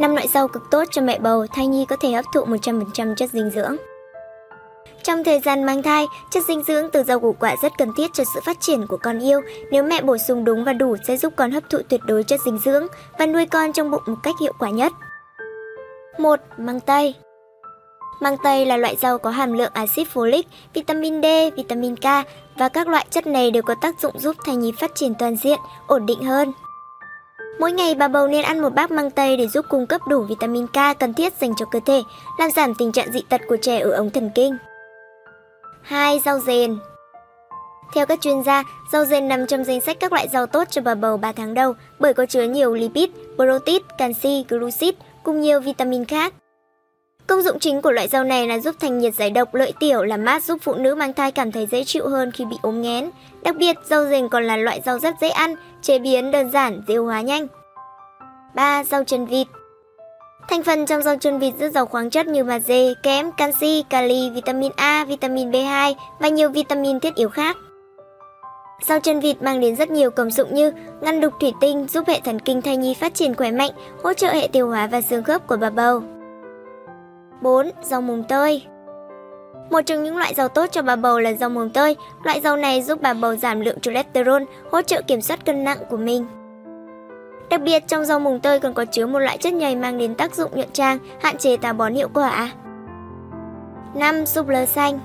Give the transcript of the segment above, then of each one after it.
5 loại rau cực tốt cho mẹ bầu, thai nhi có thể hấp thụ 100% chất dinh dưỡng. Trong thời gian mang thai, chất dinh dưỡng từ rau củ quả rất cần thiết cho sự phát triển của con yêu. Nếu mẹ bổ sung đúng và đủ sẽ giúp con hấp thụ tuyệt đối chất dinh dưỡng và nuôi con trong bụng một cách hiệu quả nhất. 1. Măng tây Măng tây là loại rau có hàm lượng axit folic, vitamin D, vitamin K và các loại chất này đều có tác dụng giúp thai nhi phát triển toàn diện, ổn định hơn. Mỗi ngày bà bầu nên ăn một bát măng tây để giúp cung cấp đủ vitamin K cần thiết dành cho cơ thể, làm giảm tình trạng dị tật của trẻ ở ống thần kinh. 2. Rau dền Theo các chuyên gia, rau dền nằm trong danh sách các loại rau tốt cho bà bầu 3 tháng đầu bởi có chứa nhiều lipid, protein, canxi, glucid cùng nhiều vitamin khác. Công dụng chính của loại rau này là giúp thanh nhiệt giải độc, lợi tiểu, làm mát giúp phụ nữ mang thai cảm thấy dễ chịu hơn khi bị ốm nghén. Đặc biệt, rau dền còn là loại rau rất dễ ăn, chế biến đơn giản, tiêu hóa nhanh. 3. Rau chân vịt Thành phần trong rau chân vịt rất giàu khoáng chất như magie, kẽm, canxi, kali, vitamin A, vitamin B2 và nhiều vitamin thiết yếu khác. Rau chân vịt mang đến rất nhiều công dụng như ngăn đục thủy tinh, giúp hệ thần kinh thai nhi phát triển khỏe mạnh, hỗ trợ hệ tiêu hóa và xương khớp của bà bầu. 4. Rau mùng tơi Một trong những loại rau tốt cho bà bầu là rau mùng tơi. Loại rau này giúp bà bầu giảm lượng cholesterol, hỗ trợ kiểm soát cân nặng của mình. Đặc biệt trong rau mùng tơi còn có chứa một loại chất nhầy mang đến tác dụng nhuận trang, hạn chế táo bón hiệu quả. 5. Súp lơ xanh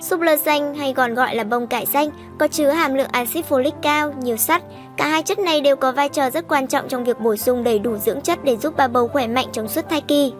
Súp lơ xanh hay còn gọi là bông cải xanh có chứa hàm lượng axit folic cao, nhiều sắt. Cả hai chất này đều có vai trò rất quan trọng trong việc bổ sung đầy đủ dưỡng chất để giúp bà bầu khỏe mạnh trong suốt thai kỳ.